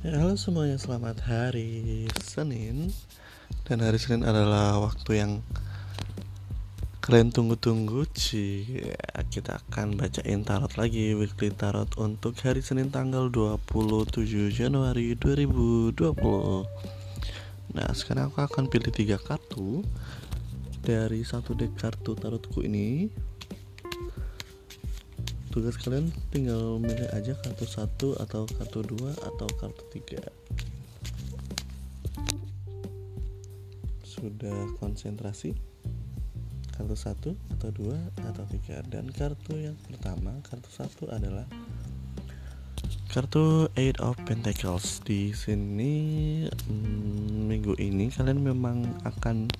Ya, halo semuanya, selamat hari Senin. Dan hari Senin adalah waktu yang kalian tunggu-tunggu Cie, kita akan bacain tarot lagi Weekly Tarot untuk hari Senin tanggal 27 Januari 2020 Nah, sekarang aku akan pilih tiga kartu Dari satu deck kartu tarotku ini tugas kalian tinggal milih aja kartu satu atau kartu dua atau kartu tiga. Sudah konsentrasi? Kartu satu atau dua atau tiga? Dan kartu yang pertama kartu satu adalah kartu Eight of Pentacles. Di sini hmm, minggu ini kalian memang akan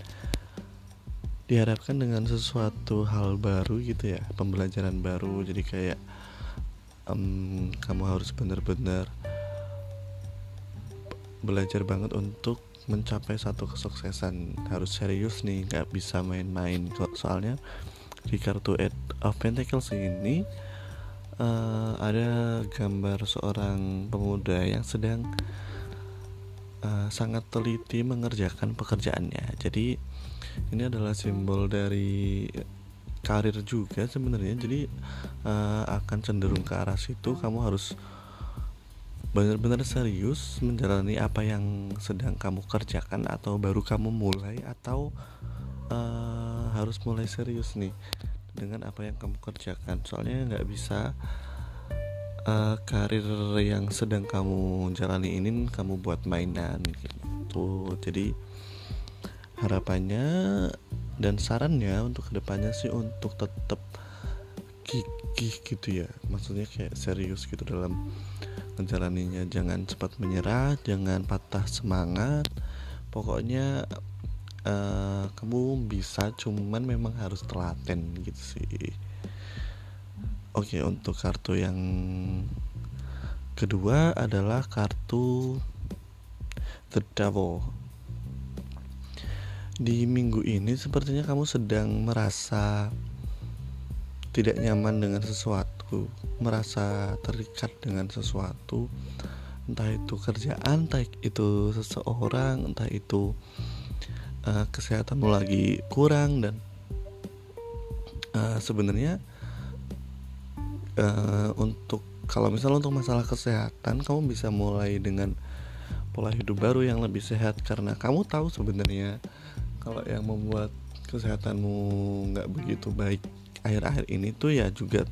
diharapkan dengan sesuatu hal baru gitu ya pembelajaran baru. Jadi kayak um, kamu harus benar-benar belajar banget untuk mencapai satu kesuksesan. Harus serius nih nggak bisa main-main. Soalnya di kartu Eight of Pentacles ini uh, ada gambar seorang pemuda yang sedang uh, sangat teliti mengerjakan pekerjaannya. Jadi ini adalah simbol dari karir juga sebenarnya. Jadi uh, akan cenderung ke arah situ. Kamu harus benar-benar serius menjalani apa yang sedang kamu kerjakan atau baru kamu mulai atau uh, harus mulai serius nih dengan apa yang kamu kerjakan. Soalnya nggak bisa uh, karir yang sedang kamu jalani ini kamu buat mainan gitu. Jadi harapannya dan sarannya untuk ke depannya sih untuk tetap gigih gitu ya. Maksudnya kayak serius gitu dalam menjalaninya jangan cepat menyerah jangan patah semangat. Pokoknya uh, kamu bisa cuman memang harus telaten gitu sih. Oke untuk kartu yang kedua adalah kartu The Devil di minggu ini sepertinya kamu sedang merasa tidak nyaman dengan sesuatu, merasa terikat dengan sesuatu, entah itu kerjaan, entah itu seseorang, entah itu uh, kesehatanmu lagi kurang dan uh, sebenarnya uh, untuk kalau misalnya untuk masalah kesehatan kamu bisa mulai dengan pola hidup baru yang lebih sehat karena kamu tahu sebenarnya kalau yang membuat kesehatanmu nggak begitu baik akhir-akhir ini tuh ya juga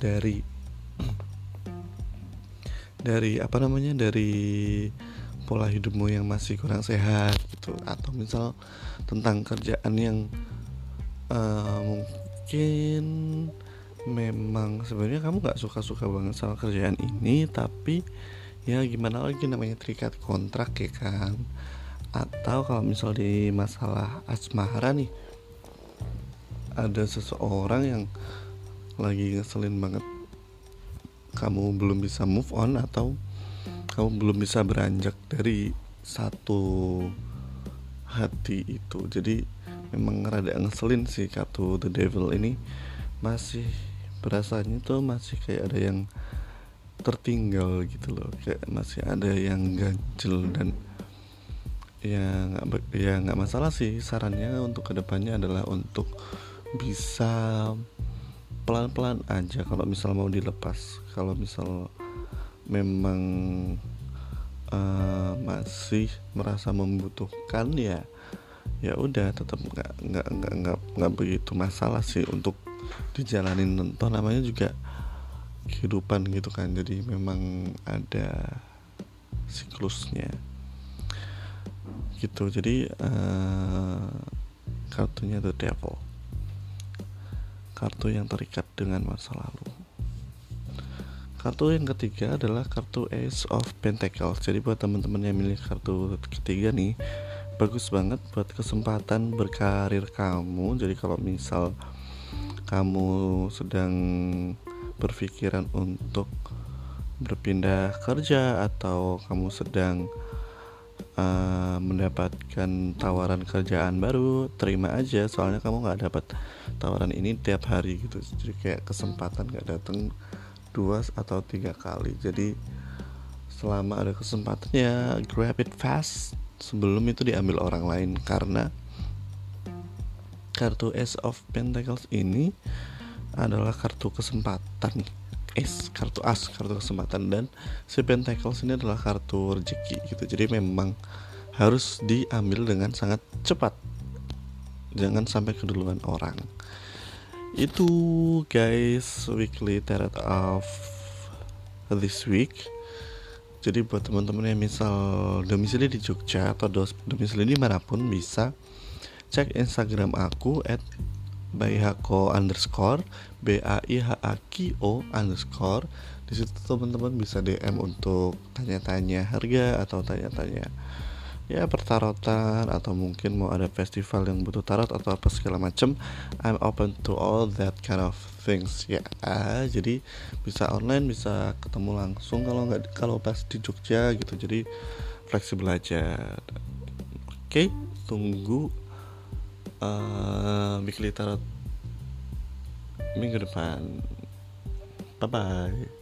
dari dari apa namanya dari pola hidupmu yang masih kurang sehat gitu. Atau misal tentang kerjaan yang uh, mungkin memang sebenarnya kamu nggak suka-suka banget sama kerjaan ini tapi ya gimana lagi namanya terikat kontrak ya kan atau kalau misal di masalah asmara nih ada seseorang yang lagi ngeselin banget. Kamu belum bisa move on atau kamu belum bisa beranjak dari satu hati itu. Jadi memang rada ngeselin sih kartu the devil ini. Masih berasanya tuh masih kayak ada yang tertinggal gitu loh. Kayak masih ada yang ganjel dan ya nggak ya nggak masalah sih. Sarannya untuk ke depannya adalah untuk bisa pelan-pelan aja kalau misal mau dilepas. Kalau misal memang uh, masih merasa membutuhkan ya ya udah tetap nggak nggak nggak nggak nggak begitu masalah sih untuk dijalanin. Toh namanya juga kehidupan gitu kan. Jadi memang ada siklusnya gitu. Jadi uh, kartunya the devil. Kartu yang terikat dengan masa lalu. Kartu yang ketiga adalah kartu ace of pentacles. Jadi buat teman-teman yang milih kartu ketiga nih bagus banget buat kesempatan berkarir kamu. Jadi kalau misal kamu sedang berpikiran untuk berpindah kerja atau kamu sedang uh, mendapatkan tawaran kerjaan baru terima aja. Soalnya kamu nggak dapat tawaran ini tiap hari gitu. Jadi kayak kesempatan nggak datang dua atau tiga kali. Jadi selama ada kesempatan ya grab it fast. Sebelum itu diambil orang lain. Karena kartu Ace of Pentacles ini adalah kartu kesempatan Ace kartu as kartu kesempatan dan si Pentacles ini adalah kartu rezeki gitu. Jadi memang harus diambil dengan sangat cepat. Jangan sampai keduluan orang. Itu guys weekly tarot of this week. Jadi buat teman-teman yang misal domisili di Jogja atau domisili di mana pun bisa cek Instagram aku at baihako underscore b a i h a k o underscore. Di situ teman-teman bisa DM untuk tanya-tanya harga atau tanya-tanya ya pertarotan atau mungkin mau ada festival yang butuh tarot atau apa segala macem. I'm open to all that kind of things ya. Ah, jadi bisa online bisa ketemu langsung kalau nggak kalau pas di Jogja gitu. Jadi fleksibel aja. Oke okay, tunggu uh, weekly tarot minggu depan. Bye bye